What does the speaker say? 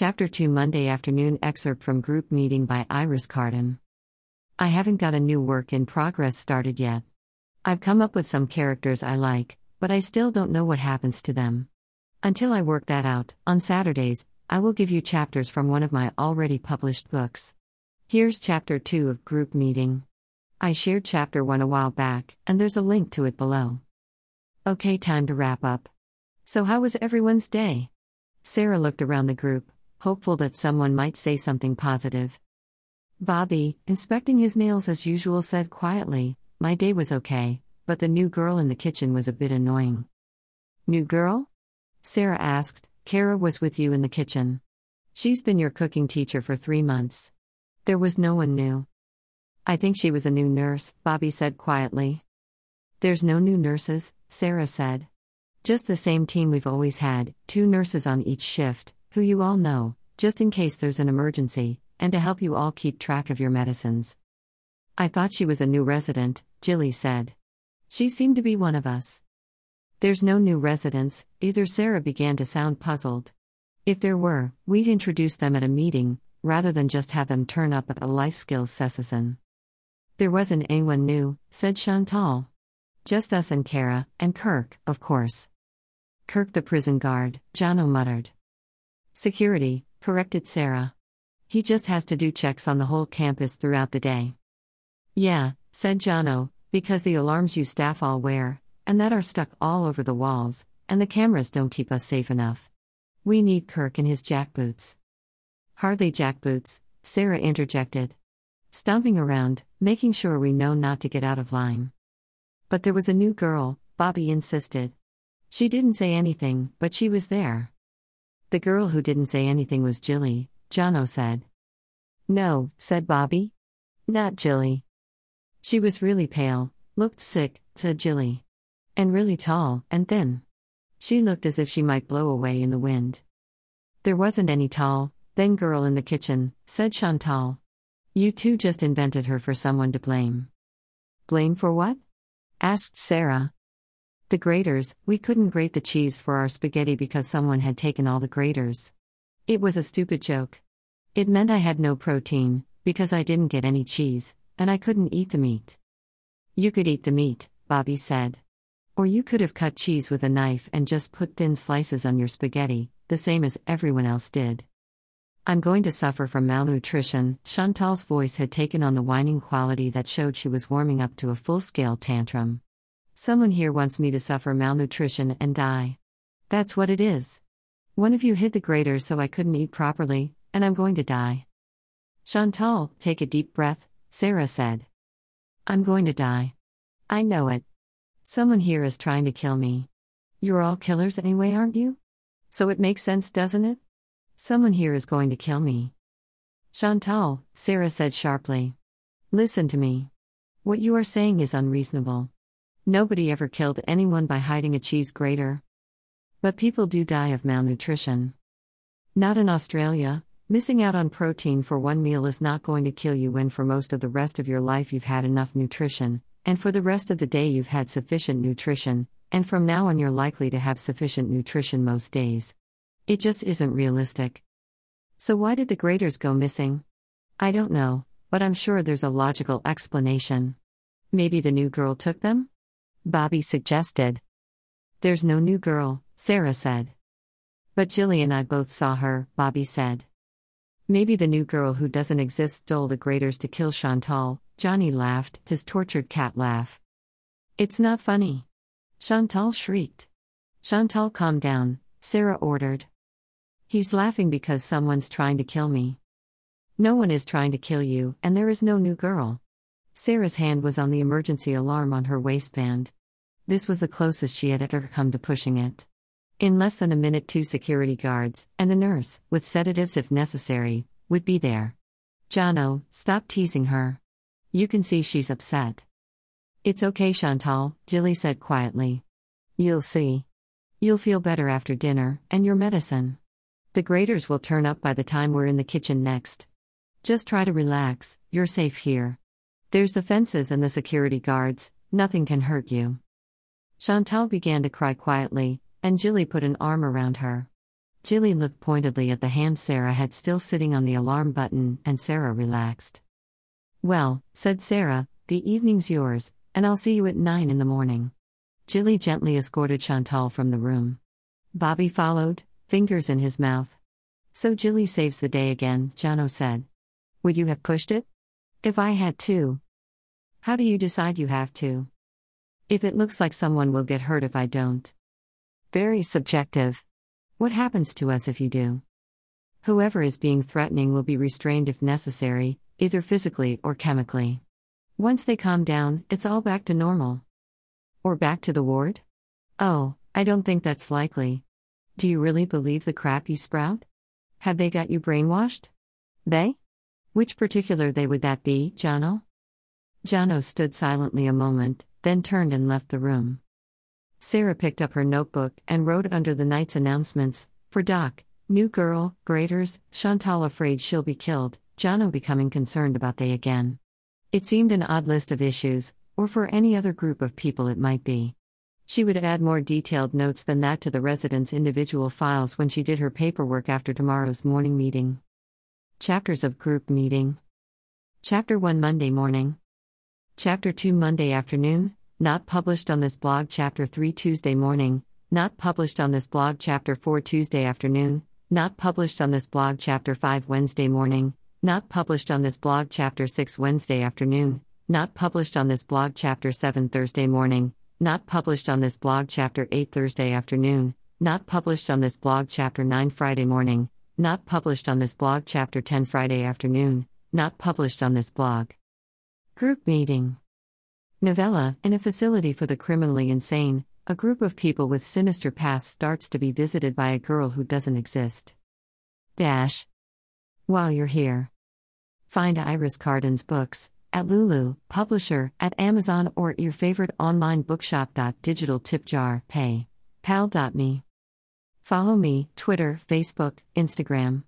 Chapter 2 Monday afternoon excerpt from group meeting by Iris Carden. I haven't got a new work in progress started yet. I've come up with some characters I like, but I still don't know what happens to them. Until I work that out, on Saturdays, I will give you chapters from one of my already published books. Here's chapter 2 of Group Meeting. I shared chapter 1 a while back, and there's a link to it below. Okay, time to wrap up. So, how was everyone's day? Sarah looked around the group, hopeful that someone might say something positive. Bobby, inspecting his nails as usual, said quietly, My day was okay, but the new girl in the kitchen was a bit annoying. New girl? Sarah asked. Kara was with you in the kitchen. She's been your cooking teacher for three months. There was no one new. I think she was a new nurse, Bobby said quietly. There's no new nurses, Sarah said. Just the same team we've always had, two nurses on each shift, who you all know, just in case there's an emergency, and to help you all keep track of your medicines. I thought she was a new resident, Jilly said. She seemed to be one of us. There's no new residents, either Sarah began to sound puzzled. If there were, we'd introduce them at a meeting, rather than just have them turn up at a life skills session. There wasn't anyone new, said Chantal. Just us and Kara, and Kirk, of course. Kirk the prison guard, Jono muttered. Security, corrected Sarah. He just has to do checks on the whole campus throughout the day. Yeah, said Jono, because the alarms you staff all wear, and that are stuck all over the walls, and the cameras don't keep us safe enough. We need Kirk in his jackboots. Hardly jackboots, Sarah interjected stomping around, making sure we know not to get out of line. But there was a new girl, Bobby insisted. She didn't say anything, but she was there. The girl who didn't say anything was Jilly, Jono said. No, said Bobby. Not Jilly. She was really pale, looked sick, said Jilly. And really tall, and thin. She looked as if she might blow away in the wind. There wasn't any tall, thin girl in the kitchen, said Chantal. You two just invented her for someone to blame. Blame for what? asked Sarah. The graters, we couldn't grate the cheese for our spaghetti because someone had taken all the graters. It was a stupid joke. It meant I had no protein, because I didn't get any cheese, and I couldn't eat the meat. You could eat the meat, Bobby said. Or you could have cut cheese with a knife and just put thin slices on your spaghetti, the same as everyone else did. I'm going to suffer from malnutrition. Chantal's voice had taken on the whining quality that showed she was warming up to a full scale tantrum. Someone here wants me to suffer malnutrition and die. That's what it is. One of you hid the grater so I couldn't eat properly, and I'm going to die. Chantal, take a deep breath, Sarah said. I'm going to die. I know it. Someone here is trying to kill me. You're all killers anyway, aren't you? So it makes sense, doesn't it? Someone here is going to kill me. Chantal, Sarah said sharply. Listen to me. What you are saying is unreasonable. Nobody ever killed anyone by hiding a cheese grater. But people do die of malnutrition. Not in Australia, missing out on protein for one meal is not going to kill you when for most of the rest of your life you've had enough nutrition, and for the rest of the day you've had sufficient nutrition, and from now on you're likely to have sufficient nutrition most days. It just isn't realistic. So, why did the graters go missing? I don't know, but I'm sure there's a logical explanation. Maybe the new girl took them? Bobby suggested. There's no new girl, Sarah said. But Jilly and I both saw her, Bobby said. Maybe the new girl who doesn't exist stole the graders to kill Chantal, Jono laughed, his tortured cat laugh. It's not funny. Chantal shrieked. Chantal, calm down, Sarah ordered. He's laughing because someone's trying to kill me. No one is trying to kill you, and there is no new girl. Sarah's hand was on the emergency alarm on her waistband. This was the closest she had ever come to pushing it. In less than a minute, two security guards, and a nurse, with sedatives if necessary, would be there. Jono, stop teasing her. You can see she's upset. It's okay, Chantal, Jilly said quietly. You'll see. You'll feel better after dinner, and your medicine. The graters will turn up by the time we're in the kitchen next. Just try to relax, you're safe here. There's the fences and the security guards, nothing can hurt you. Chantal began to cry quietly, and Jilly put an arm around her. Jilly looked pointedly at the hand Sarah had still sitting on the alarm button, and Sarah relaxed. Well, said Sarah, the evening's yours, and I'll see you at nine in the morning. Jilly gently escorted Chantal from the room. Bobby followed, fingers in his mouth. So Jilly saves the day again, Jono said. Would you have pushed it? If I had to. How do you decide you have to? If it looks like someone will get hurt if I don't. Very subjective. What happens to us if you do? Whoever is being threatening will be restrained if necessary, either physically or chemically. Once they calm down, it's all back to normal. Or back to the ward? Oh, I don't think that's likely. Do you really believe the crap you sprout? Have they got you brainwashed? They? Which particular they would that be, Jono? Jono stood silently a moment, then turned and left the room. Sarah picked up her notebook and wrote under the night's announcements for Doc, new girl, graders, Chantal afraid she'll be killed, Jono becoming concerned about they again. It seemed an odd list of issues, or for any other group of people it might be. She would add more detailed notes than that to the residents' individual files when she did her paperwork after tomorrow's morning meeting. Chapters of Group Meeting Chapter 1 Monday Morning. Chapter 2 Monday Afternoon, not published on this blog. Chapter 3 Tuesday Morning, not published on this blog. Chapter 4 Tuesday Afternoon, not published on this blog. Chapter 5 Wednesday Morning, not published on this blog. Chapter 6 Wednesday Afternoon, not published on this blog. Chapter 7 Thursday Morning, not published on this blog. Chapter 8 Thursday Afternoon, not published on this blog. Chapter 9 Friday Morning, not published on this blog. Chapter 10 Friday Afternoon, not published on this blog. Group Meeting Novella In a facility for the criminally insane, a group of people with sinister pasts starts to be visited by a girl who doesn't exist. Dash. While you're here, find Iris Carden's books at Lulu, publisher, at Amazon, or at your favorite online bookshop. Digital tip jar, pay. Pal.me. Follow me, Twitter, Facebook, Instagram.